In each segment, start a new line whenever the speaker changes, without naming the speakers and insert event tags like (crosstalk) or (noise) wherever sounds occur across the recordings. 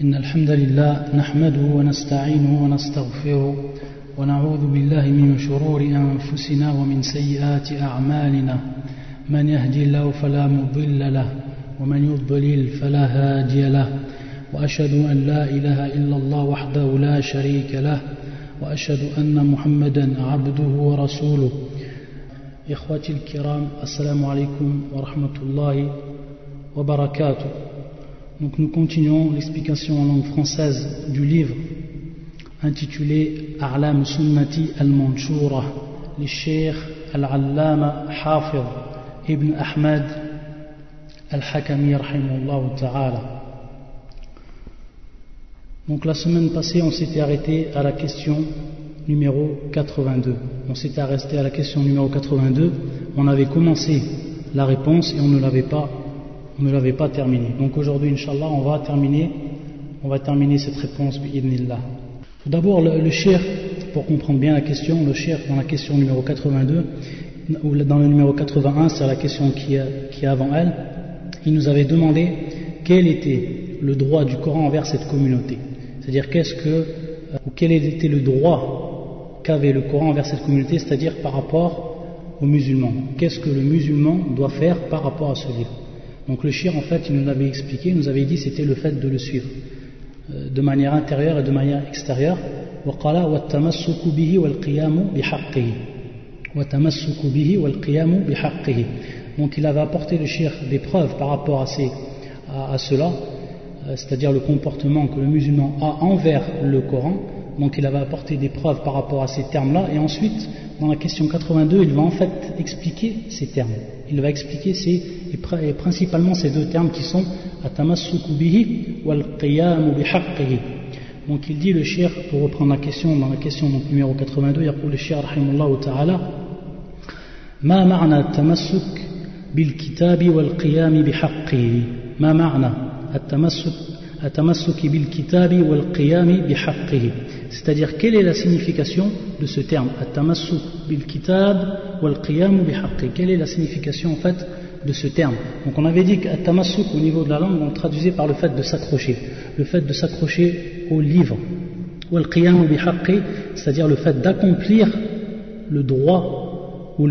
إن الحمد لله نحمده ونستعينه ونستغفره ونعوذ بالله من شرور أنفسنا ومن سيئات أعمالنا. من يهدي الله فلا مضل له ومن يضلل فلا هادي له. وأشهد أن لا إله إلا الله وحده لا شريك له. وأشهد أن محمدا عبده ورسوله. إخوتي الكرام السلام عليكم ورحمة الله وبركاته. Donc nous continuons l'explication en langue française du livre intitulé A'lam Sunnati al-Manshura, les Cheikh al-Allama Hafiz ibn Ahmad al-Hakami rahimahullah ta'ala. Donc la semaine passée, on s'était arrêté à la question numéro 82. On s'était arrêté à la question numéro 82. On avait commencé la réponse et on ne l'avait pas on ne l'avait pas terminé. Donc aujourd'hui, Inch'Allah, on va terminer, on va terminer cette réponse, bi'idnillah. Tout d'abord, le, le pour comprendre bien la question, le cher dans la question numéro 82, ou dans le numéro 81, c'est la question qui est, qui avant elle, il nous avait demandé quel était le droit du Coran envers cette communauté. C'est-à-dire qu'est-ce que, euh, ou quel était le droit qu'avait le Coran envers cette communauté, c'est-à-dire par rapport aux musulmans. Qu'est-ce que le musulman doit faire par rapport à ce livre? Donc le shir, en fait, il nous avait expliqué, il nous avait dit c'était le fait de le suivre, euh, de manière intérieure et de manière extérieure. Donc il avait apporté le shir des preuves par rapport à, cela, euh, c'est-à-dire le comportement que le musulman a envers le Coran. Donc il avait apporté des preuves par rapport à ces termes-là, et ensuite, dans la question 82, il va en fait expliquer ces termes. Il va expliquer ces et principalement ces deux termes qui sont atamassuku wal qiyam bihaqqihi. Donc il dit le shir, pour reprendre la question, dans la question donc, numéro 82, il a le shir rahimullah ta'ala ما معنى التمسك بالكتاب والقيام بحقه ما معنى التمسك c'est-à-dire, quelle est la signification de ce terme Quelle est la signification en fait de ce terme? Donc on avait dit qu'Atamasuk au niveau de la langue, on traduisait par le fait de s'accrocher, le fait de s'accrocher au livre. C'est-à-dire le fait d'accomplir le droit ou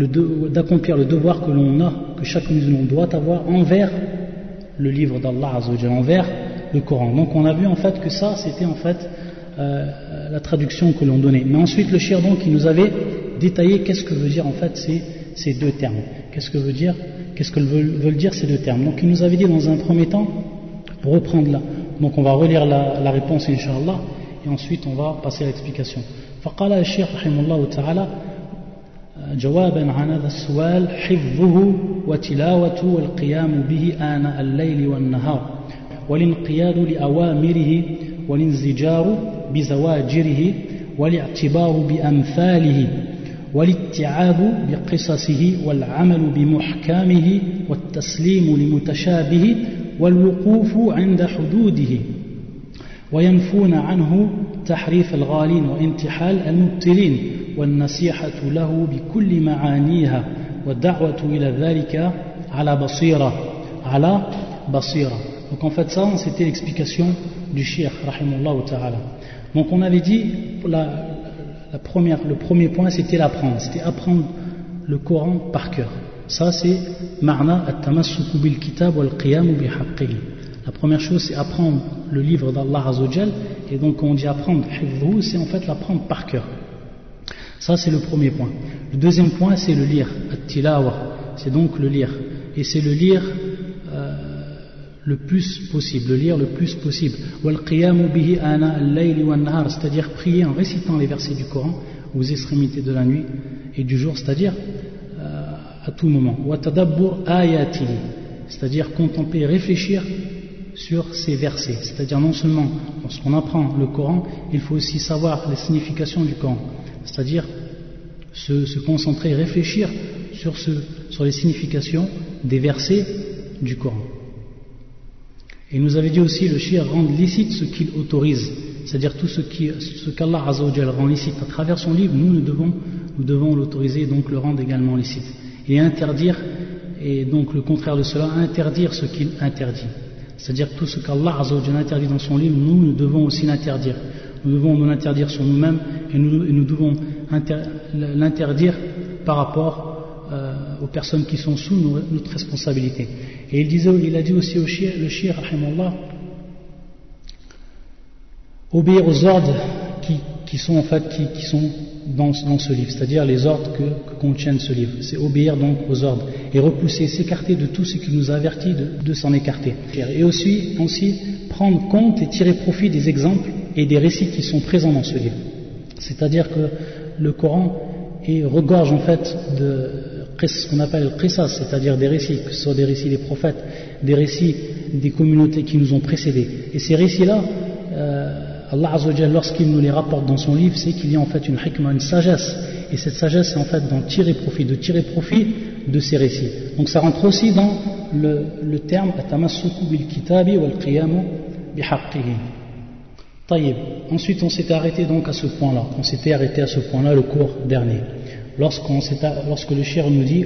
d'accomplir le devoir que l'on a, que chaque musulman doit avoir envers le livre d'Allah, envers le Coran. Donc on a vu en fait que ça c'était en fait euh, la traduction que l'on donnait. Mais ensuite le shir donc il nous avait détaillé qu'est-ce que veut dire en fait ces, ces deux termes. Qu'est-ce que veut dire qu'est-ce que veulent, dire ces deux termes. Donc il nous avait dit dans un premier temps, pour reprendre là, donc on va relire la, la réponse inshallah, et ensuite on va passer à l'explication. فقال الشيخ رحمه الله تعالى جوابا عن هذا السؤال حفظه وتلاوته والقيام به آناء الليل والنهار والانقياد لأوامره والانزجار بزواجره والاعتبار بأمثاله والاتعاذ بقصصه والعمل بمحكامه والتسليم لمتشابه والوقوف عند حدوده وينفون عنه تحريف الغالين وانتحال المبتلين والنصيحة له بكل معانيها والدعوة إلى ذلك على بصيرة على بصيرة. Donc en fait ça c'était l'explication du rahimahullah ta'ala. Donc on avait dit la, première, le premier point, c'était l'apprendre. C'était apprendre le Coran par cœur. Ça, c'est ma'na at-tamassuku kitab wal qiyam La première chose, c'est apprendre le livre d'Allah Azzawajal. Et donc, quand on dit apprendre, c'est en fait l'apprendre par cœur. Ça, c'est le premier point. Le deuxième point, c'est le lire. At-tilawa. C'est donc le lire. Et c'est le lire. Le plus possible, le lire le plus possible. C'est-à-dire prier en récitant les versets du Coran aux extrémités de la nuit et du jour, c'est-à-dire euh, à tout moment. C'est-à-dire contempler, réfléchir sur ces versets. C'est-à-dire non seulement lorsqu'on apprend le Coran, il faut aussi savoir les significations du Coran. C'est-à-dire se, se, concentrer, réfléchir sur les significations des versets du Coran. Et nous avait dit aussi le shir rend licite ce qu'il autorise, c'est-à-dire tout ce qu'Allah ce rend licite à travers son livre, nous, nous devons, l'autoriser et donc le rendre également licite. Et interdire, et donc le contraire de cela, interdire ce qu'il interdit. C'est-à-dire tout ce qu'Allah interdit dans son livre, nous, nous devons aussi l'interdire. Nous devons nous l'interdire sur nous-mêmes et nous, devons l'interdire par rapport euh, aux personnes qui sont sous notre responsabilité. Et il, disait, il a dit aussi au shir, le obéir aux ordres qui, sont en fait qui, sont dans, ce livre, c'est-à-dire les ordres que, que contient ce livre. C'est obéir donc aux ordres et repousser, s'écarter de tout ce qui nous avertit de, de s'en écarter. Et aussi, aussi prendre compte et tirer profit des exemples et des récits qui sont présents dans ce livre. C'est-à-dire que le Coran regorge en fait de ce qu'on appelle le qisas, c'est-à-dire des récits, que ce soit des récits des prophètes, des récits des communautés qui nous ont précédés. Et ces récits-là, euh, Allah lorsqu'il nous les rapporte dans son livre, c'est qu'il y a en fait une hikmah, une sagesse. Et cette sagesse, c'est en fait d'en tirer profit, de tirer profit de ces récits. Donc ça rentre aussi dans le, le terme bil kitabi wal qiyamu Ensuite, on s'était arrêté donc à ce point-là. On s'était arrêté à ce point-là le cours dernier. Lorsque le shir nous dit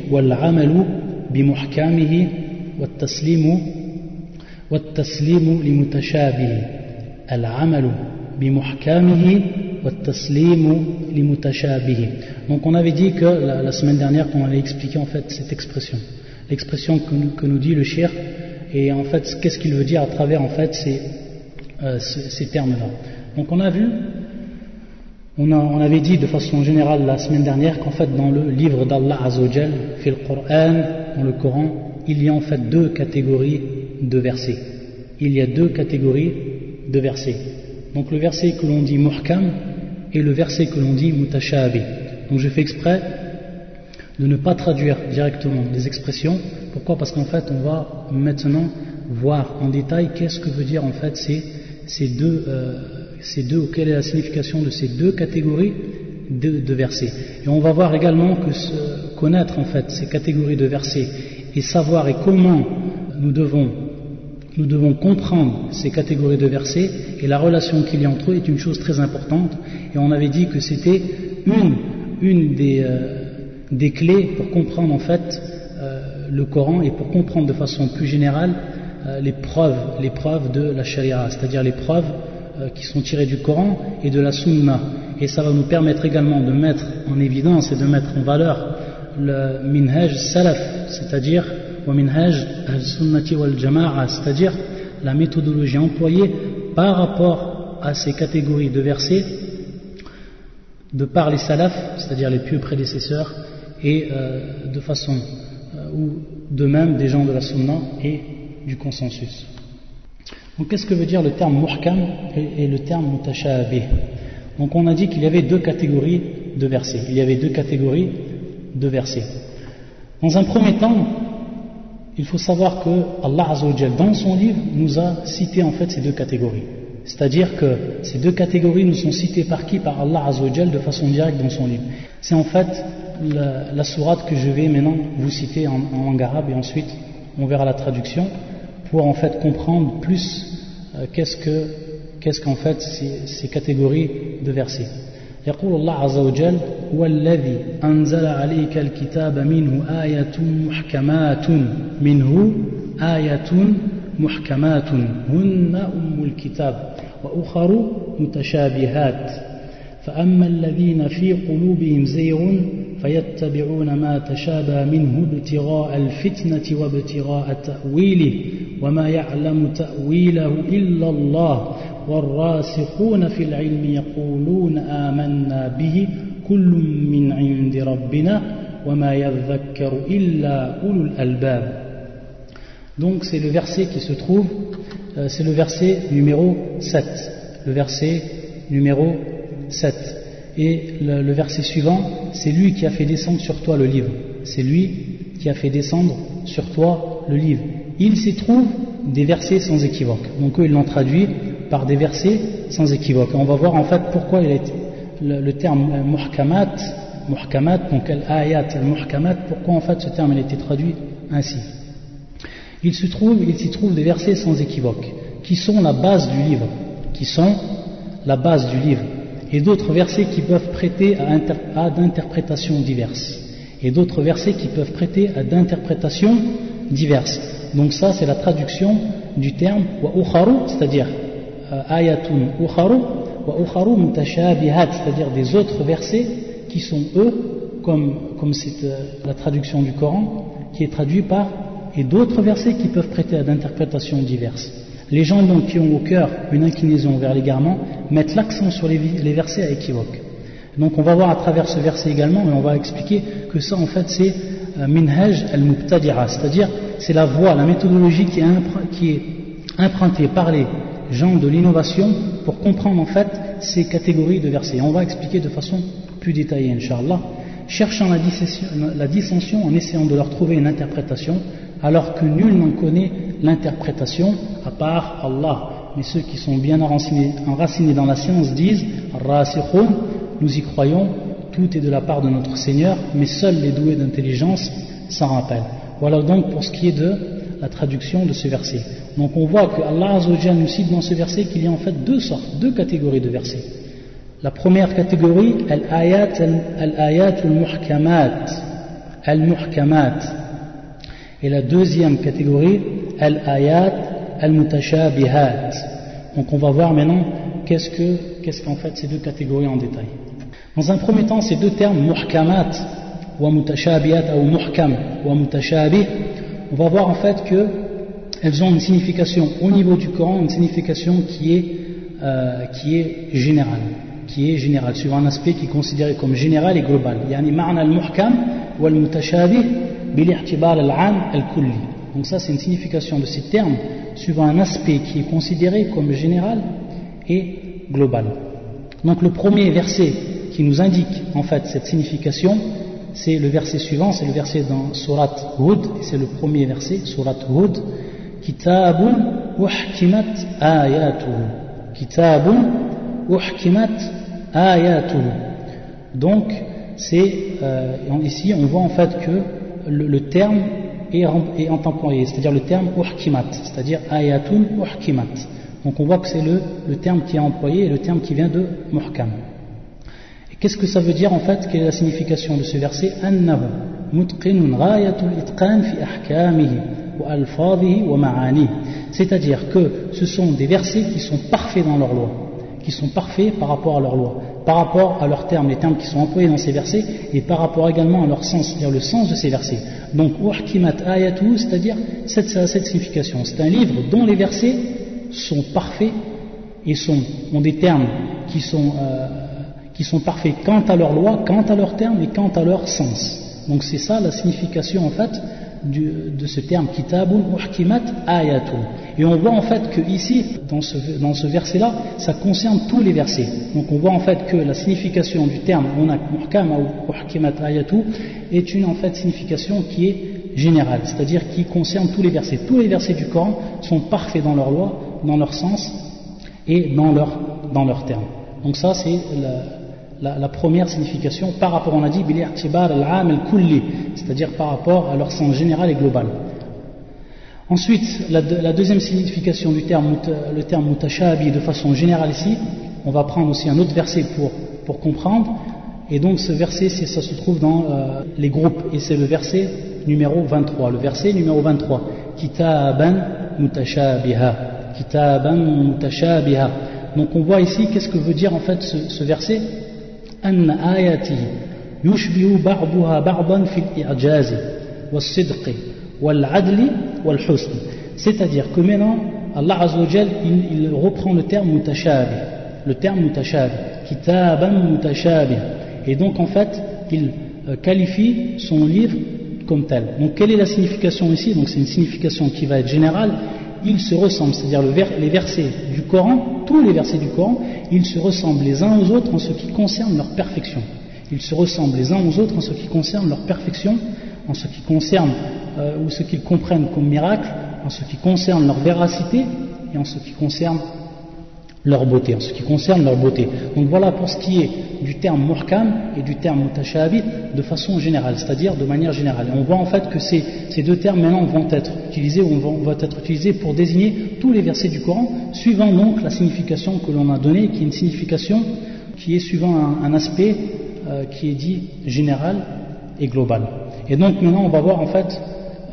donc on avait dit que la, semaine dernière qu'on allait expliquer en cette expression. L'expression que, nous dit le shir et en fait qu'est-ce qu'il veut dire à travers en fait ces, euh, termes là donc on a vu on, avait dit de façon générale la semaine dernière qu'en fait dans le livre d'Allah Azzawajal, fil Coran, dans le Coran, il y a en fait deux catégories de versets. Il y a deux catégories de versets. Donc le verset que l'on dit muhkam et le verset que l'on dit mutashabi. Donc je fais exprès de ne pas traduire directement les expressions. Pourquoi? Parce qu'en fait on va maintenant voir en détail qu'est-ce que veut dire en fait ces, ces deux, euh, ces deux, quelle est la signification de ces deux catégories de, versets. Et on va voir également que connaître en fait ces catégories de versets et savoir et comment nous devons nous devons comprendre ces catégories de versets et la relation qu'il y a entre eux est une chose très importante. Et on avait dit que c'était une, une des, euh, des, clés pour comprendre en fait euh, le Coran et pour comprendre de façon plus générale euh, les preuves, les preuves de la Sharia, c'est-à-dire les preuves qui sont tirées du Coran et de la Sunna. Et ça va nous permettre également de mettre en évidence et de mettre en valeur le minhaj salaf, c'est-à-dire c'est-à-dire la méthodologie employée par rapport à ces catégories de versets de par les salafs, c'est-à-dire les pieux prédécesseurs, et euh, de façon euh, ou de même des gens de la sunna et du consensus. Donc qu'est-ce que veut dire le terme muhkam et, le terme mutashabih? Donc on a dit qu'il y avait deux catégories de versets. Il y avait deux catégories de versets. Dans un premier temps, il faut savoir que Allah Azzawajal, dans son livre, nous a cité en fait ces deux catégories. C'est-à-dire que ces deux catégories nous sont citées par qui? Par Allah Azzawajal de façon directe dans son livre. C'est en fait la, la, sourate que je vais maintenant vous citer en, langue arabe et ensuite on verra la traduction pour en fait comprendre plus euh, qu'est-ce qu'en fait ces, ces catégories de versets. يقول الله عز وجل هو الذي أنزل عليك الكتاب منه آية محكمات منه آية محكمات هن أم الكتاب وأخر متشابهات فأما الذين في قلوبهم زيغ فيتبعون ما تشابه منه ابتغاء الفتنة وابتغاء تأويله وما يعلم تأويله إلا الله والراسخون في العلم يقولون آمنا به كل من عند ربنا وما يذكر إلا أولو الألباب Donc c'est le verset qui se trouve, euh, c'est le verset numéro 7. Le verset numéro 7. Et le, verset suivant, c'est lui qui a fait descendre sur toi le livre. C'est lui qui a fait descendre sur toi le livre. Il s'y trouve des versets sans équivoque. Donc eux, ils l'ont traduit par des versets sans équivoque. on va voir en fait pourquoi il le, terme muhkamat, muhkamat, donc al-ayat al-muhkamat, pourquoi en fait ce terme a été traduit ainsi. Il s'y trouve, il trouve des versets sans équivoque, qui sont la base du livre, qui sont la base du livre, et d'autres versets qui peuvent prêter à, d'interprétations diverses, et d'autres versets qui peuvent prêter à d'interprétations diverses. Donc ça, c'est la traduction du terme wa c'est-à-dire euh, ayatun ukharu wa ukharu mutashabihat, c'est-à-dire des autres versets qui sont eux, comme, comme c'est euh, la traduction du Coran, qui est traduit par et d'autres versets qui peuvent prêter à d'interprétations diverses. Les gens donc qui ont au cœur une inclinaison vers l'égarement mettent l'accent sur les, versets à équivoque. Donc on va voir à travers ce verset également, mais on va expliquer que ça en fait c'est euh, minhaj al-mubtadi'a, c'est-à-dire c'est la voie, la méthodologie qui est, empruntée par les gens de l'innovation pour comprendre en fait ces catégories de versets. On va expliquer de façon plus détaillée, Inch'Allah, cherchant la dissension en essayant de leur trouver une interprétation alors que nul n'en connaît l'interprétation à part Allah. Mais ceux qui sont bien enracinés, dans la science disent nous y croyons, tout est de la part de notre Seigneur, mais seuls les doués d'intelligence s'en rappellent. Voilà donc pour ce qui est de la traduction de ce verset. Donc on voit que Allah nous cite dans ce verset qu'il y a en fait deux sortes, deux catégories de versets. La première catégorie, al-ayat al-muhkamat, al-muhkamat, et la deuxième catégorie, al-ayat al-mutashabihat. Donc on va voir maintenant qu'est-ce que qu'est-ce qu'en fait ces deux catégories en détail. Dans un premier temps, ces deux termes, muhkamat ou mutashabihat ou muhkam ou mutashabih, on va voir en fait que elles ont une signification au niveau du Coran, une signification qui est, euh, qui est générale, qui est générale, sur un aspect qui est considéré comme général et global. Yani ma'na al-muhkam ou al-mutashabih donc ça c'est une signification de ces termes suivant un aspect qui est considéré comme général et global. Donc le premier verset qui nous indique en fait cette signification, c'est le verset suivant, c'est le verset dans Surat Hud, c'est le premier verset, Surat Hud, Kitabun uhkimat ayatuhu. Kitabun uhkimat ayatuhu. Donc, c'est euh, ici on voit en fait que le, terme est en, est en c'est-à-dire le terme uhkimat, c'est-à-dire ayatun uhkimat. Donc on voit que c'est le, le, terme qui est employé et le terme qui vient de muhkam. Et qu'est-ce que ça veut dire en fait? Quelle est la signification de ce verset? Annahu mutqinun ghayatul itqan fi ahkamihi wa alfadhihi wa ma'ani. C'est-à-dire que ce sont des versets qui sont parfaits dans leur loi, qui sont parfaits par rapport à leur loi par rapport à leurs termes, les termes qui sont employés dans ces versets, et par rapport également à leur sens, c'est-à-dire le sens de ces versets. Donc, ayatu, c'est-à-dire cette, cette signification. C'est un livre dont les versets sont parfaits et ont des termes qui sont, euh, qui sont parfaits quant à leur loi, quant à leurs termes et quant à leur sens. Donc c'est ça la signification en fait de ce terme kitabun uhkimat ayatun. Et on voit en fait que ici, dans ce, dans ce verset-là, ça concerne tous les versets. Donc on voit en fait que la signification du terme muhkam ou uhkimat ayatu est une en fait signification qui est générale, c'est-à-dire qui concerne tous les versets. Tous les versets du Coran sont parfaits dans leur loi, dans leur sens et dans leur, dans leur terme. Donc ça c'est la, première signification par rapport, on a dit, c'est-à-dire par rapport à leur sens général et global. Ensuite, la, deuxième signification du terme, le terme mutashabi de façon générale ici, on va prendre aussi un autre verset pour, comprendre. Et donc ce verset, ça se trouve dans euh, les groupes, et c'est le verset numéro 23. Le verset numéro 23. Kitaban mutashabiha. Kitaban mutashabiha. Donc on voit ici, qu'est-ce que veut dire en fait ce verset? أن آياته يشبه بعضها بعضا في الإعجاز والصدق والعدل والحسن c'est-à-dire que maintenant Allah Azzawajal il, il reprend le terme mutashabih le terme mutashabih kitaban mutashabih et donc en fait il euh, qualifie son livre comme tel donc quelle est la signification ici donc c'est une signification qui va être générale ils se ressemblent, c'est-à-dire les versets du Coran, tous les versets du Coran, ils se ressemblent les uns aux autres en ce qui concerne leur perfection. Ils se ressemblent les uns aux autres en ce qui concerne leur perfection, en ce qui concerne euh, ou ce qu'ils comprennent comme miracle, en ce qui concerne leur véracité et en ce qui concerne leur beauté, en ce qui concerne leur beauté. Donc voilà pour ce qui est du terme muhkam et du terme mutashabi de façon générale, c'est-à-dire de manière générale. on voit en fait que ces, deux termes maintenant vont être utilisés ou vont, être utilisés pour désigner tous les versets du Coran, suivant donc la signification que l'on a donnée, qui est une signification qui est suivant un, aspect euh, qui est dit général et global. Et donc maintenant on va voir en fait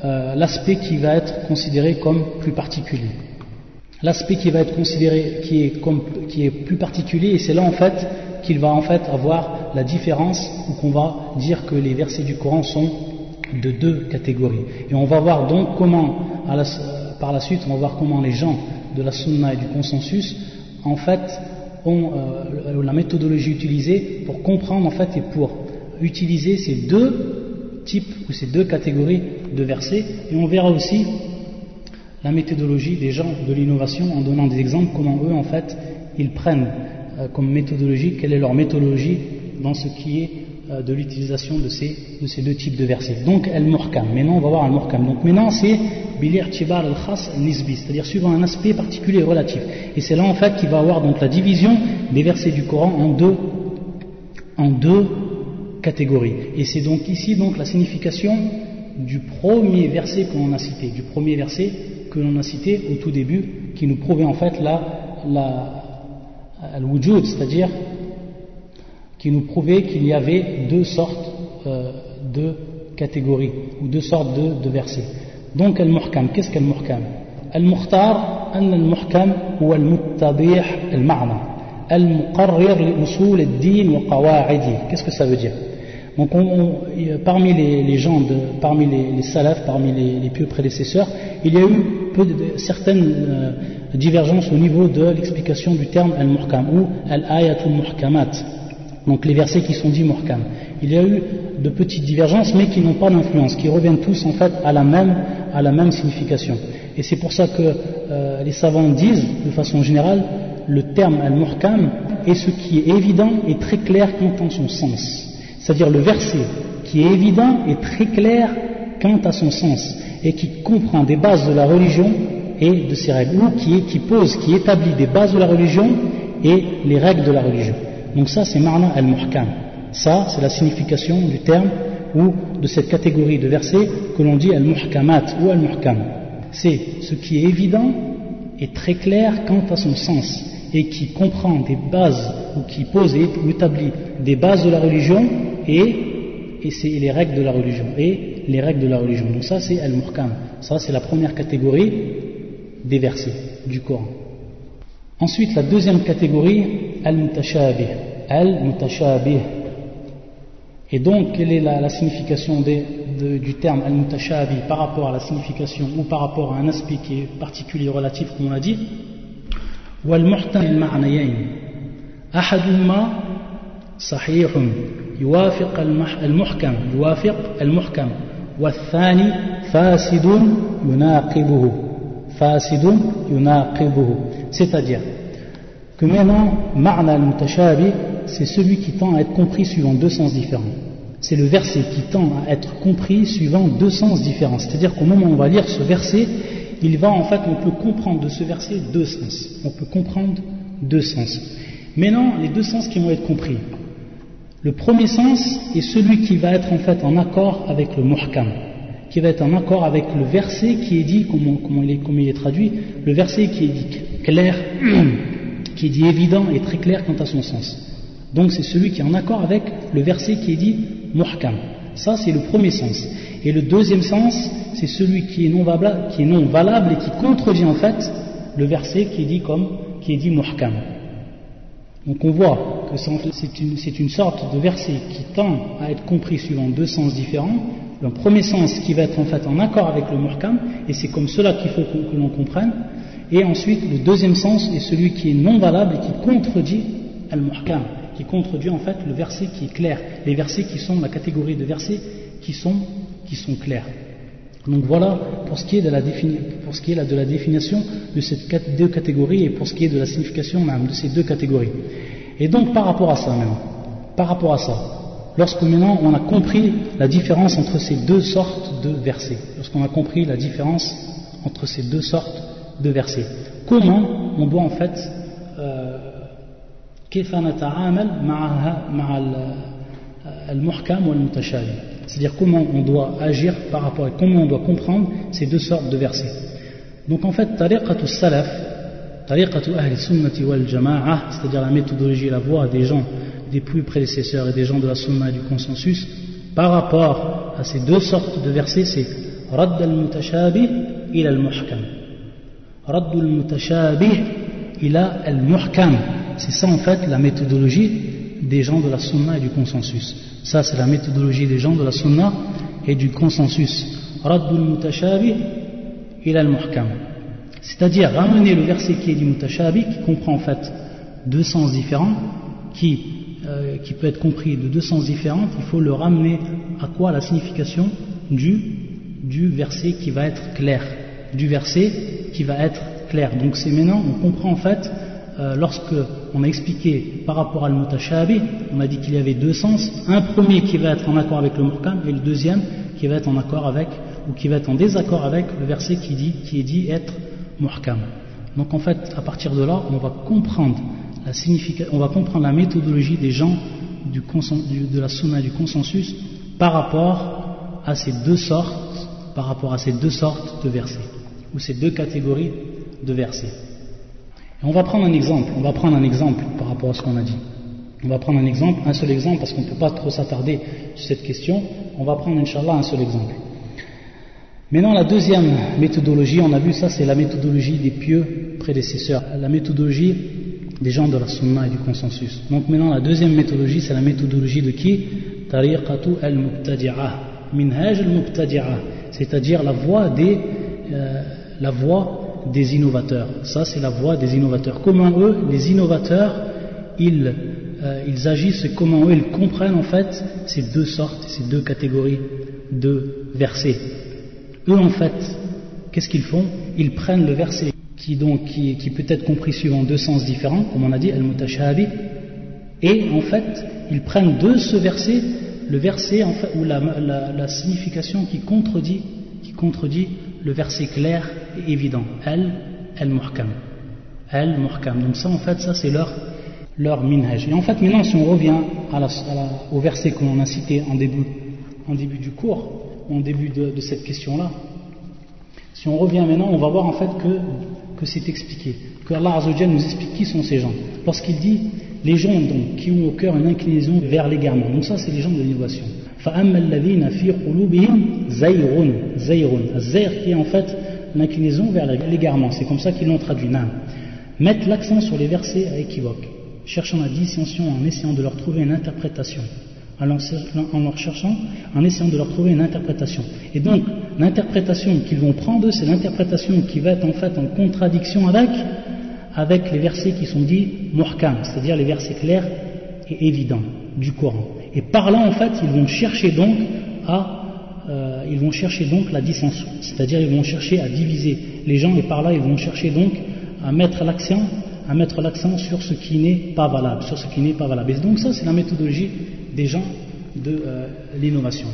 euh, l'aspect qui va être considéré comme plus particulier. L'aspect qui va être considéré, qui est, plus particulier, et c'est là en fait qu'il va en fait avoir la différence, ou qu'on va dire que les versets du Coran sont de deux catégories. Et on va voir donc comment, par la suite, on va voir comment les gens de la sunna et du consensus, en fait, ont euh, la méthodologie utilisée pour comprendre en fait et pour utiliser ces deux types ou ces deux catégories de versets. Et on verra aussi la méthodologie des gens de l'innovation en donnant des exemples comment eux en fait ils prennent euh, comme méthodologie, quelle est leur méthodologie dans ce qui est euh, de l'utilisation de ces, de ces deux types de versets. Donc, al-muhkam. Maintenant, on va voir al-muhkam. Donc, maintenant, c'est bilir tibar al-khas nisbi, c'est-à-dire suivant un aspect particulier relatif. Et c'est là, en fait, qu'il va avoir donc la division des versets du Coran en deux, en deux catégories. Et c'est donc ici, donc, la signification du premier verset que l'on a cité, du premier verset que l'on a cité au tout début, qui nous prouvait en fait la, la, al-wujud, c'est-à-dire qui nous prouvait qu'il y avait deux sortes euh, de catégories ou deux sortes de, de versets. Donc al-muhkam, qu'est-ce qu'al-muhkam? Al-muhtar, al-muhkam ou al-muttabih al-ma'na, al-muqarrir li al-din wa qawaidi. Qu'est-ce que ça veut dire? Donc on, parmi les, gens, parmi les, salafs, parmi les, pieux prédécesseurs, il y a eu certaines euh, divergences au niveau de l'explication du terme al-muhkam ou al-ayatul muhkamat donc les versets qui sont dits muhkam. Il y a eu de petites divergences, mais qui n'ont pas d'influence, qui reviennent tous en fait à la même, à la même signification. Et c'est pour ça que euh, les savants disent, de façon générale, le terme al-muhkam est ce qui est évident et très clair quant à son sens. C'est-à-dire le verset qui est évident et très clair quant à son sens et qui comprend des bases de la religion et de ses règles, ou qui, pose, qui établit des bases de la religion et les règles de la religion. Donc ça, c'est marna al-muhkam. Ça, c'est la signification du terme ou de cette catégorie de versets que l'on dit al-muhkamat ou al-muhkam. C'est ce qui est évident et très clair quant à son sens et qui comprend des bases ou qui pose et établit des bases de la religion et, et c'est les règles de la religion et les règles de la religion. Donc ça, c'est al-muhkam. Ça, c'est la première catégorie des versets du Coran. Ensuite, la deuxième catégorie, al-mutashabih. Al-mutashabih. Et donc, quelle est la, signification du terme al-mutashabih par rapport à la signification ou par rapport à un aspect qui est particulier relatif, comme on l'a dit والمحتمل المعنيين أحدهما صحيح يوافق المحكم يوافق المحكم والثاني فاسد يناقضه فاسد يناقضه c'est-à-dire que maintenant, ma'na al-mutashabi, c'est celui qui tend à être compris suivant deux sens différents. C'est le verset qui tend à être compris suivant deux sens différents. C'est-à-dire qu'au moment où on va lire ce verset, il va en fait, on peut comprendre de ce verset deux sens. On peut comprendre deux sens. Maintenant, les deux sens qui vont être compris. Le premier sens est celui qui va être en fait en accord avec le muhkam, qui va être en accord avec le verset qui est dit, comment, il, est, traduit, le verset qui est dit clair, (clears throat) qui est dit évident et très clair quant à son sens. Donc c'est celui qui est en accord avec le verset qui est dit muhkam. Ça c'est le premier sens. Et le deuxième sens, c'est celui qui est, non valable, qui est non valable et qui contredit en fait le verset qui est dit comme qui est dit muhkam. Donc on voit que c'est une, sorte de verset qui tend à être compris suivant deux sens différents. Le premier sens qui va être en fait en accord avec le muhkam, et c'est comme cela qu'il faut que l'on comprenne, et ensuite, le deuxième sens est celui qui est non valable et qui contredit al-muhkam, qui contredit en fait le verset qui est clair, les versets qui sont la catégorie de versets qui sont, clairs. Donc voilà pour ce qui est de la, pour ce qui est de la définition de ces deux catégories et pour ce qui est de la signification même de ces deux catégories. Et donc par rapport à ça même, par rapport à ça, lorsque maintenant on a compris la différence entre ces deux sortes de versets, lorsqu'on a compris la différence entre ces deux sortes de versets. Comment on doit en fait c'est-à-dire comment on doit agir par rapport à comment on doit comprendre ces deux sortes de versets. Donc en fait, tariqatu salaf, tariqatu ahli sunnati wal jama'a, c'est-à-dire la méthodologie, la voie des gens, des plus prédécesseurs et des gens de la sunna et du consensus, par rapport à ces deux sortes de versets, c'est radd al-mutashabi ila al-muhkam Raddul mutashabih ila al-muhkam. C'est ça en fait la méthodologie des gens de la sunna et du consensus. Ça c'est la méthodologie des gens de la sunna et du consensus. Raddul mutashabih ila al-muhkam. C'est-à-dire ramener le verset qui est dit mutashabih, qui comprend en fait deux sens différents, qui, euh, qui peut être compris de deux sens différents, il faut le ramener à quoi La signification du, du verset qui va être clair. Du verset qui va être clair. Donc c'est maintenant, on comprend en fait, euh, lorsque on a expliqué par rapport à le mutashabi, on a dit qu'il y avait deux sens, un premier qui va être en accord avec le muhkam et le deuxième qui va être en accord avec, ou qui va être en désaccord avec le verset qui, est dit être muhkam. Donc en fait, à partir de là, on va comprendre la on va comprendre la méthodologie des gens de la sunna du consensus par rapport à ces deux sortes, par rapport à ces deux sortes de versets, ou ces deux catégories de versets. Et on va prendre un exemple, on va prendre un exemple par rapport à ce qu'on a dit. On va prendre un exemple, un seul exemple, parce qu'on ne peut pas trop s'attarder sur cette question. On va prendre, Inch'Allah, un seul exemple. Maintenant, la deuxième méthodologie, on a vu ça, c'est la méthodologie des pieux prédécesseurs. La méthodologie des gens de la sunna et du consensus. Donc maintenant, la deuxième méthodologie, c'est la méthodologie de qui? Tariqatu al-mubtadi'ah. Minhaj al-mubtadi'ah. C'est-à-dire la voie des, euh, des innovateurs. Ça, c'est la voie des innovateurs. Comment eux, les innovateurs, ils, euh, ils agissent, comment eux, ils comprennent en fait ces deux sortes, ces deux catégories de versets. Eux, en fait, qu'est-ce qu'ils font? Ils prennent le verset qui, donc, qui, peut être compris suivant deux sens différents, comme on a dit, al-mutashabi, et en fait, ils prennent de ce verset le verset en fait, ou la, signification qui contredit, qui contredit le verset clair et évident, al, al-muhkam. Al-muhkam. Donc ça, en fait, ça c'est leur, leur minhaj. Et en fait, maintenant, si on revient au verset que l'on a cité en début, en début du cours, en début de, cette question-là. Si on revient maintenant, on va voir en fait que, c'est expliqué, que Allah nous explique qui sont ces gens. Lorsqu'il dit les gens donc, qui ont au cœur une inclinaison vers l'égarement. Donc ça, c'est les gens de l'innovation. qui est en fait l'inclinaison vers l'égarement. C'est comme ça qu'ils l'ont traduit. Mettre l'accent sur les versets à équivoque, cherchant la dissension en essayant de leur trouver une interprétation en leur cherchant, en essayant de leur trouver une interprétation. Et donc, l'interprétation qu'ils vont prendre, c'est l'interprétation qui va être en fait en contradiction avec, avec les versets qui sont dits muhkam, c'est-à-dire les versets clairs et évidents du Coran. Et par là, en fait, ils vont chercher donc à euh, ils vont chercher donc la dissension, c'est-à-dire ils vont chercher à diviser les gens et par là ils vont chercher donc à mettre l'accent à mettre l'accent sur ce qui n'est pas valable, sur ce qui n'est pas valable. Et donc ça c'est la méthodologie des gens de euh, l'innovation.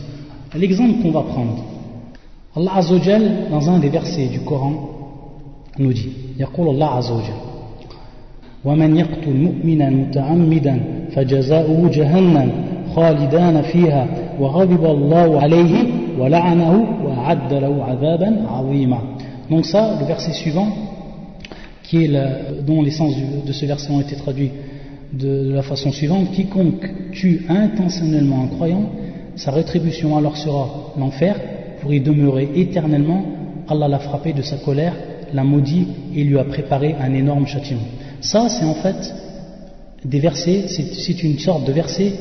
L'exemple qu'on va prendre, Allah Azzawajal, dans un des versets du Coran, nous dit يقول الله عز وجل ومن يقتل مؤمنا متعمدا فجزاؤه جهنم خالدان فيها وغضب الله عليه ولعنه وأعد له عذابا عظيما Donc ça, le verset suivant, qui est le, dont les sens de ce verset ont été traduits de la façon suivante quiconque tue intentionnellement un croyant, sa rétribution alors sera l'enfer, pour y demeurer éternellement. Allah l'a frappé de sa colère, l'a maudit et lui a préparé un énorme châtiment. Ça, c'est en fait des versets, c'est une sorte de versets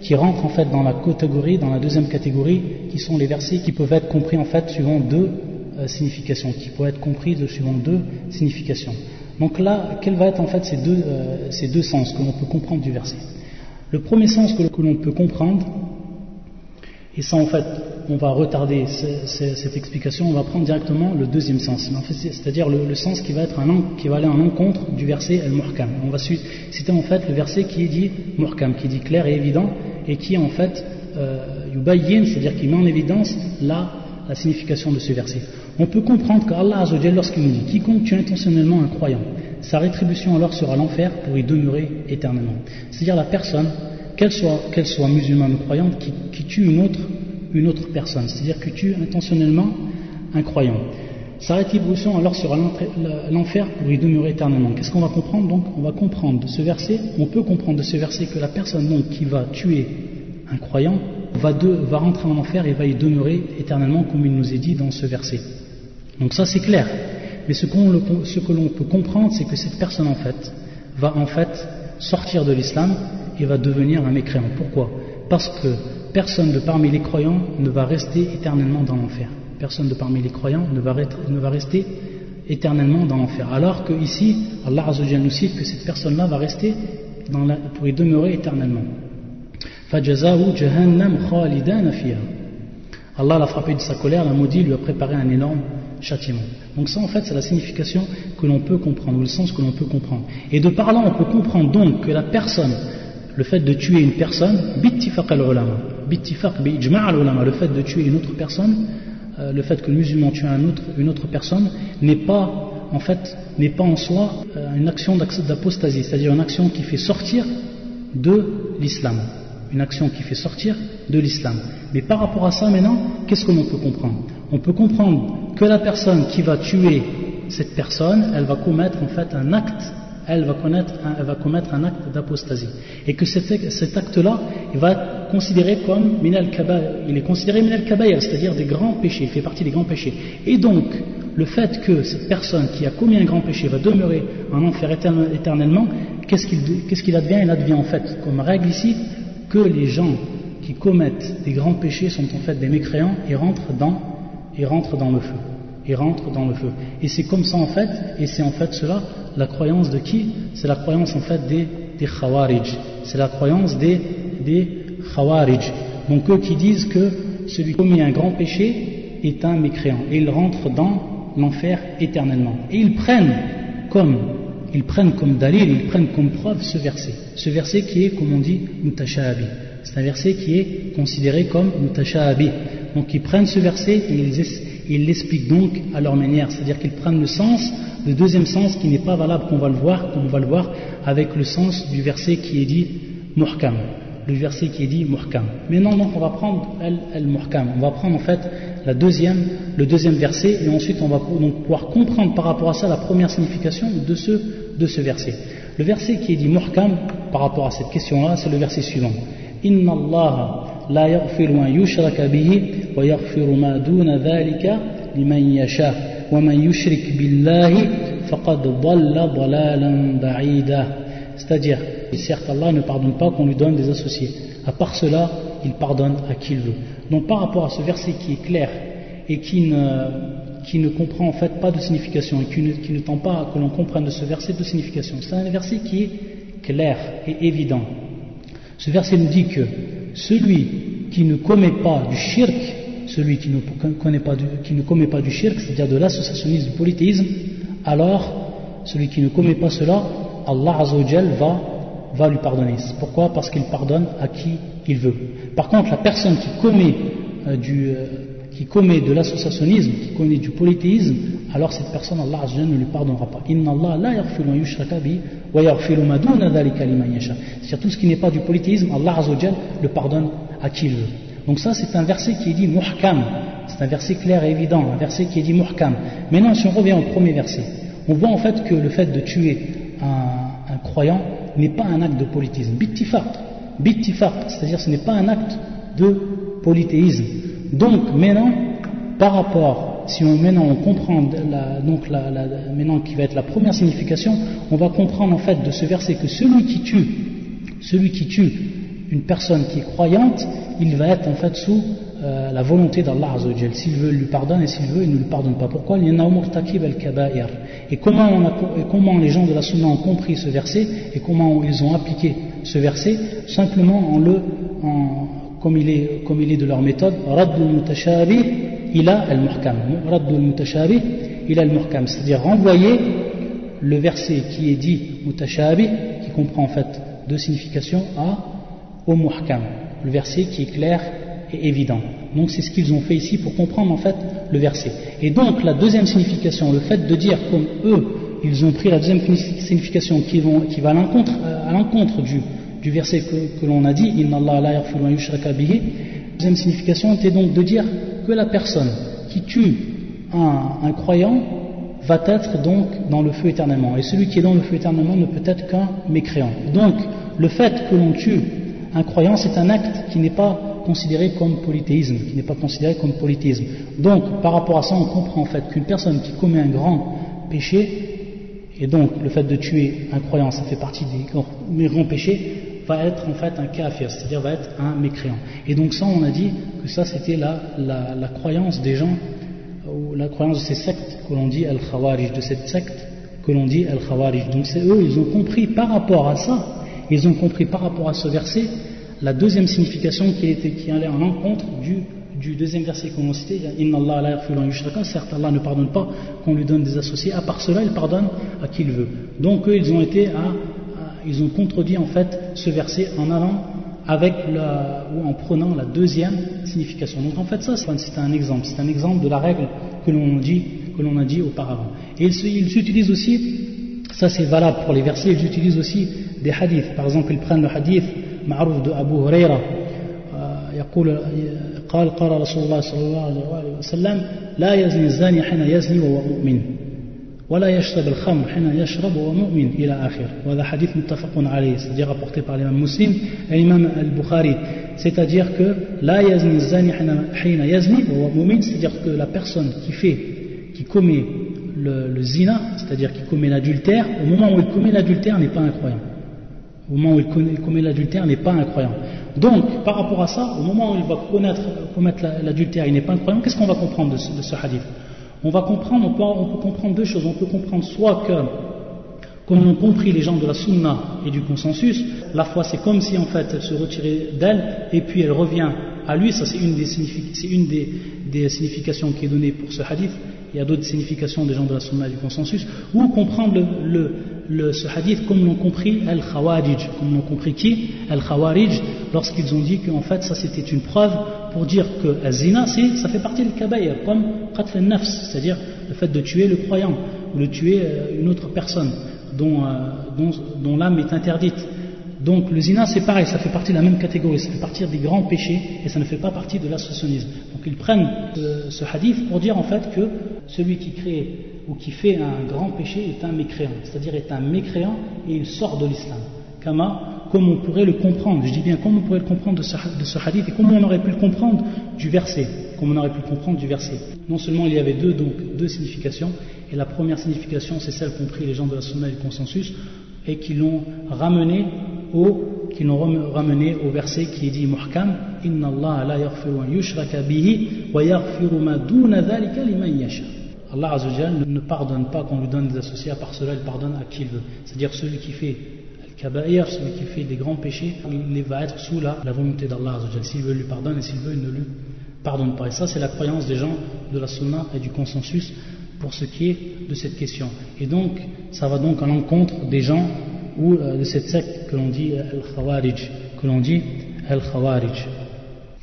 qui rentre en fait dans la catégorie, dans la deuxième catégorie, qui sont les versets qui peuvent être compris en fait suivant deux euh, significations, qui peuvent être compris suivant deux significations. Donc là, quels vont être en fait ces deux, euh, ces deux sens que l'on peut comprendre du verset? Le premier sens que, l'on peut comprendre, et ça en fait, on va retarder cette explication, on va prendre directement le deuxième sens, c'est-à-dire le, sens qui va, aller en encontre du verset al-muhkam. On va c'était en fait le verset qui dit muhkam, qui dit clair et évident, et qui en fait euh, c'est-à-dire qui met en évidence la signification de ce verset on peut comprendre qu'Allah lorsqu'il nous dit quiconque tue intentionnellement un croyant, sa rétribution alors sera l'enfer pour y demeurer éternellement. C'est-à-dire la personne, qu'elle soit, musulmane ou croyante, qui, tue une autre, une autre personne, c'est-à-dire qui tue intentionnellement un croyant. Sa rétribution alors sera l'enfer pour y demeurer éternellement. Qu'est-ce qu'on va comprendre donc? On va comprendre de ce verset, on peut comprendre de ce verset que la personne donc qui va tuer un croyant va, va rentrer en enfer et va y demeurer éternellement comme il nous est dit dans ce verset. Donc ça c'est clair. Mais ce, que l'on peut comprendre, c'est que cette personne en fait va en fait sortir de l'islam et va devenir un mécréant. Pourquoi? Parce que personne de parmi les croyants ne va rester éternellement dans l'enfer. Personne de parmi les croyants ne va, rester éternellement dans l'enfer. Alors que ici, Allah nous cite que cette personne-là va rester dans la, pour y demeurer éternellement. Allah l'a frappé de sa colère, l'a maudit, lui a préparé un énorme châtiment. Donc ça en fait c'est la signification que l'on peut comprendre, ou le sens que l'on peut comprendre. Et de par là on peut comprendre donc que la personne, le fait de tuer une personne, bittifaq al-ulama, bittifaq al-ulama, le fait de tuer une autre personne, euh, le fait que le musulman tue une autre personne n'est pas en fait n'est pas en soi euh, une action d'apostasie, c'est-à-dire une action qui fait sortir de l'islam, une action qui fait sortir de l'islam. Mais par rapport à ça maintenant, qu'est-ce que l'on peut comprendre? On peut comprendre que la personne qui va tuer cette personne, elle va commettre en fait un acte elle va, commettre un acte d'apostasie. Et que cet, acte-là, il va être considéré comme minal il est considéré minal c'est-à-dire des grands péchés, il fait partie des grands péchés. Et donc, le fait que cette personne qui a commis un grand péché va demeurer en enfer éternellement, qu'est-ce qu'il advient? Il advient en fait, comme règle ici, que les gens qui commettent des grands péchés sont en fait des mécréants et rentrent dans, et rentrent dans le feu. Et rentrent dans le feu. Et c'est comme ça en fait, et c'est en fait cela la croyance de qui? C'est la croyance en fait des, Khawarij. C'est la croyance des, Khawarij. Donc eux qui disent que celui qui commet un grand péché est un mécréant. Et ils rentrent dans l'enfer éternellement. Et ils prennent comme ils prennent comme dalil, ils prennent comme preuve ce verset. Ce verset qui est, comme on dit, mutashahabi. C'est un verset qui est considéré comme mutashahabi. Donc ils prennent ce verset et ils, l'expliquent donc à leur manière. C'est-à-dire qu'ils prennent le sens le deuxième sens qui n'est pas valable, qu'on va le voir, comme on va le voir avec le sens du verset qui est dit muhkam. Le verset qui est dit muhkam. Mais non, donc on va prendre al-muhkam. On va prendre en fait la deuxième, le deuxième verset et ensuite on va donc pouvoir comprendre par rapport à ça la première signification de ce, de ce verset. Le verset qui est dit muhkam par rapport à cette question-là, c'est le verset suivant. Inna la yaghfiru ma yushraka bihi wa yaghfiru ma duna dhalika liman yasha. C'est-à-dire, certes Allah ne pardonne pas qu'on lui donne des associés. À part cela, il pardonne à qui il veut. Donc par rapport à ce verset qui est clair et qui ne, qui ne comprend en fait pas de signification et qui ne, qui ne tend pas que l'on comprenne de ce verset de signification, c'est un verset qui est clair et évident. Ce verset nous dit que celui qui ne commet pas du shirk celui qui ne, connaît pas du, qui ne commet pas du shirk, c'est-à-dire de l'associationnisme, du polythéisme, alors celui qui ne commet pas cela, Allah Azzawajal va, lui pardonner. Pourquoi? Parce qu'il pardonne à qui il veut. Par contre, la personne qui commet, euh, du, euh, qui commet de l'associationnisme, qui commet du polythéisme, alors cette personne, Allah Azzawajal ne lui pardonnera pas. C'est-à-dire tout ce qui n'est pas du polythéisme, Allah Azzawajal le pardonne à qui il veut. Donc ça, c'est un verset qui est dit muhkam. C'est un verset clair et évident, un verset qui est dit muhkam. Maintenant, si on revient au premier verset, on voit en fait que le fait de tuer un, croyant n'est pas un acte de polythéisme. Bittifaq. Bittifaq, c'est-à-dire ce n'est pas un acte de polythéisme. Donc maintenant, par rapport, si maintenant on comprend donc maintenant qui va être la première signification, on va comprendre en fait de ce verset que celui qui tue, celui qui tue une personne qui est croyante, il va être en fait sous euh, la volonté d'Allah S'il veut, il lui pardonne et s'il veut, il ne lui pardonne pas. Pourquoi? Il y en a Et comment, et comment les gens de la Sunna ont compris ce verset et comment ils ont appliqué ce verset? Simplement en le, en, comme, il est, comme il est de leur méthode, Raddul Mutashabi ila al-Muhkam. Raddul Mutashabi ila al-Muhkam. C'est-à-dire renvoyer le verset qui est dit Mutashabi, qui comprend en fait deux significations, à au muhkam, le verset qui est clair et évident. Donc c'est ce qu'ils ont fait ici pour comprendre en fait le verset. Et donc la deuxième signification, le fait de dire comme eux, ils ont pris la deuxième signification qui, va à l'encontre, l'encontre du, verset que, l'on a dit, Inna Allah la bihi. La deuxième signification était donc de dire que la personne qui tue un, croyant va être donc dans le feu éternellement. Et celui qui est dans le feu éternellement ne peut être qu'un mécréant. Donc le fait que l'on tue un croyant, c'est un acte qui n'est pas considéré comme polythéisme, qui n'est pas considéré comme polythéisme. Donc, par rapport à ça, on comprend en fait qu'une personne qui commet un grand péchés, et donc le fait de tuer un croyant, ça fait partie des grands, péchés, va être en fait un kafir, c'est-à-dire va être un mécréant. Et donc ça, on a dit que ça c'était la, la, croyance des gens, ou la croyance de ces sectes que l'on dit al-khawarij, de cette secte que l'on dit al-khawarij. Donc c'est eux, ils ont compris par rapport à ça, ils ont compris par rapport à ce verset, la deuxième signification qui, était, qui allait en encontre du du deuxième verset qu'on a cité, Inna Allah certes Allah ne pardonne pas qu'on lui donne des associés, à part cela il pardonne à qui il veut. Donc eux ils ont été à, ils ont contredit en fait ce verset en allant avec la, ou en prenant la deuxième signification. Donc en fait ça c'est un exemple, c'est un exemple de la règle que l'on dit, que l'on a dit auparavant. Et ils, ils utilisent aussi, ça c'est valable pour les versets, ils utilisent aussi des hadiths. Par exemple ils prennent le hadith Ma'ruf de Abu Huraira, يقول قال قال رسول الله صلى الله عليه وسلم لا يزني الزاني حين يزني وهو مؤمن ولا يشرب الخمر حين يشرب وهو مؤمن إلى آخر وهذا حديث متفق عليه c'est-à-dire rapporté par l'imam muslim et l'imam al-Bukhari c'est-à-dire que لا يزني الزاني حين يزني وهو مؤمن c'est-à-dire que la personne qui fait qui commet le, le zina c'est-à-dire qui commet l'adultère au moment où il commet l'adultère n'est pas un croyant au moment où il commet l'adultère n'est pas un croyant Donc, par rapport à ça, au moment où il va connaître, commettre l'adultère, il n'est pas un croyant, qu'est-ce qu'on va comprendre de ce, hadith On va comprendre, on peut, comprendre deux choses. On peut comprendre soit que, comme ont compris les gens de la sunna et du consensus, la foi c'est comme si en fait elle se retirait d'elle et puis elle revient à lui, ça c'est une des, significations qui est donnée pour ce hadith, il y a d'autres significations des gens de la sunna du consensus, ou comprendre le le, ce hadith comme l'ont compris Al-Khawarij, comme l'ont compris qui? Al-Khawarij, lorsqu'ils ont dit qu'en fait ça c'était une preuve pour dire que Zina ça fait partie du kabaïr, comme Qatl nafs c'est-à-dire le fait de tuer le croyant ou de tuer euh, une autre personne dont, euh, dont, dont l'âme est interdite. Donc le zina c'est pareil, ça fait partie de la même catégorie, ça fait partie des grands péchés et ça ne fait pas partie de l'associationnisme. Donc ils prennent ce hadith pour dire en fait que celui qui crée ou qui fait un grand péché est un mécréant, c'est-à-dire est un mécréant et il sort de l'islam. Comme on pourrait le comprendre, je dis bien comme on pourrait le comprendre de ce, hadith et comme on aurait pu le comprendre du verset, on aurait pu comprendre du verset. Non seulement il y avait deux, donc, deux significations, et la première signification c'est celle qu'ont pris les gens de la Sunna et du consensus, et qui l'ont ramené au, qui l'ont ramené au verset qui est dit muhkam, Allah ne pardonne pas qu'on lui donne des associés, à part cela, il pardonne à qui il veut. C'est-à-dire celui qui fait al-kaba'ir, celui qui fait des grands péchés, il va être sous la, la volonté d'Allah S'il veut, il lui pardonne, et s'il veut, il ne lui pardonne pas. Et ça, c'est la croyance des gens de la sunna et du consensus pour ce qui est de cette question. Et donc, ça va donc à l'encontre des gens ou euh, de cette secte que l'on dit al-khawarij, que l'on dit al-khawarij.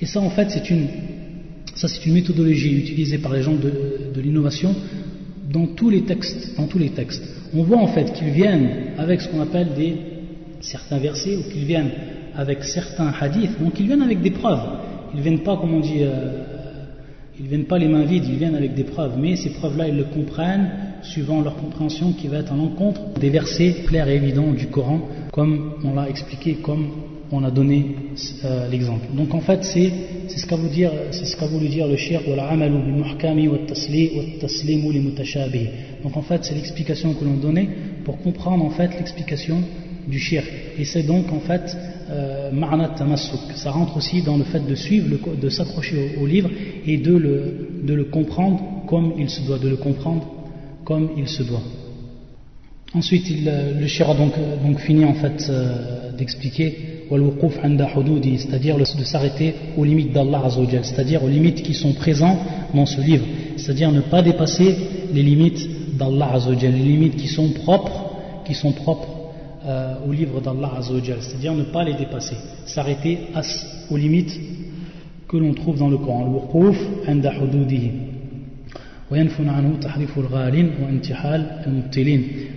Et ça, en fait, c'est une méthodologie utilisée par les gens de, l'innovation dans tous les textes. On voit en fait qu'ils viennent avec ce qu'on appelle des certains versets ou qu'ils viennent avec certains hadiths. Donc ils viennent avec des preuves. Ils ne viennent pas, comme on dit, euh, ils viennent pas les mains vides. Ils viennent avec des preuves. Mais ces preuves-là, ils le comprennent suivant leur compréhension qui va être en encontre des versets clairs et évidents du Coran, comme on l'a expliqué, comme on a donné euh, l'exemple. Donc en fait, c'est ce qu'a voulu dire, c'est ce qu'a voulu dire le shir Donc en fait, c'est l'explication que l'on donnait pour comprendre en fait l'explication du shir. Et c'est donc en fait euh, ma'nat Ça rentre aussi dans le fait de suivre, de s'accrocher au, livre et de le, de le comprendre comme il se doit, de le comprendre comme il se doit. Ensuite, euh, le shir a donc, donc fini en fait d'expliquer c'est-à-dire de s'arrêter aux limites d'Allah c'est-à-dire aux limites qui sont présentes dans ce livre, c'est-à-dire ne pas dépasser les limites d'Allah les limites qui sont propres, qui sont propres euh, au livre d'Allah c'est-à-dire ne pas les dépasser, s'arrêter aux limites que l'on trouve dans le Coran.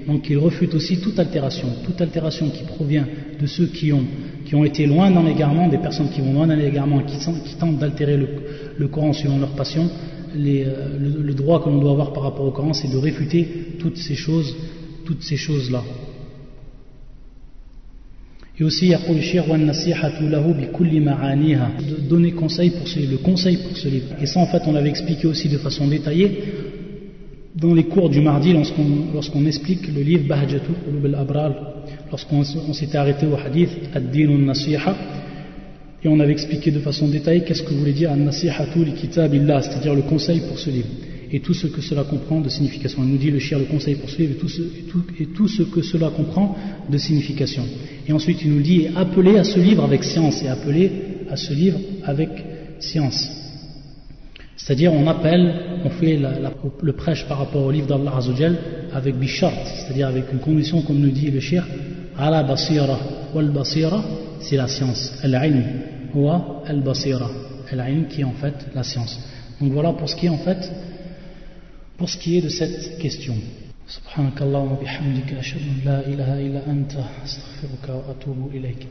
Donc il refute aussi toute altération, toute altération qui provient de ceux qui ont, été loin dans l'égarement, des personnes qui vont loin dans l'égarement, qui, qui tentent d'altérer le, Coran suivant leur passion. Euh, le, droit que l'on doit avoir par rapport au Coran, c'est de réfuter toutes ces choses, toutes ces choses-là. Et aussi, de donner conseil pour ce, le conseil pour ce livre. Et ça, en fait, on l'avait expliqué aussi de façon détaillée dans les cours du mardi, lorsqu'on explique le livre Bahjatul al-Abral, lorsqu'on s'était arrêté au hadith Ad-Din nasiha et on avait expliqué de façon détaillée qu'est-ce que voulait dire An-Nasihatu li c'est-à-dire le conseil pour ce livre, et tout ce que cela comprend de signification. Il nous dit le shir, le conseil pour ce livre, et tout, ce, et tout, ce que cela comprend de signification. Et ensuite il nous dit appelez à ce livre avec science, et appelez à ce livre avec science. C'est-à-dire, on appelle, on fait le prêche par rapport au livre d'Allah Azzawajal avec bishart, c'est-à-dire avec une condition, comme nous dit le shir, ala basira, wal basira, c'est la science, al-ilm, wa al-basira, al-ilm qui est en fait la science. Donc voilà pour ce qui est en fait, pour ce qui est de cette question. Subhanakallah wa bihamdika, ashhadu an la ilaha illa anta, astaghfiruka wa atubu ilayk.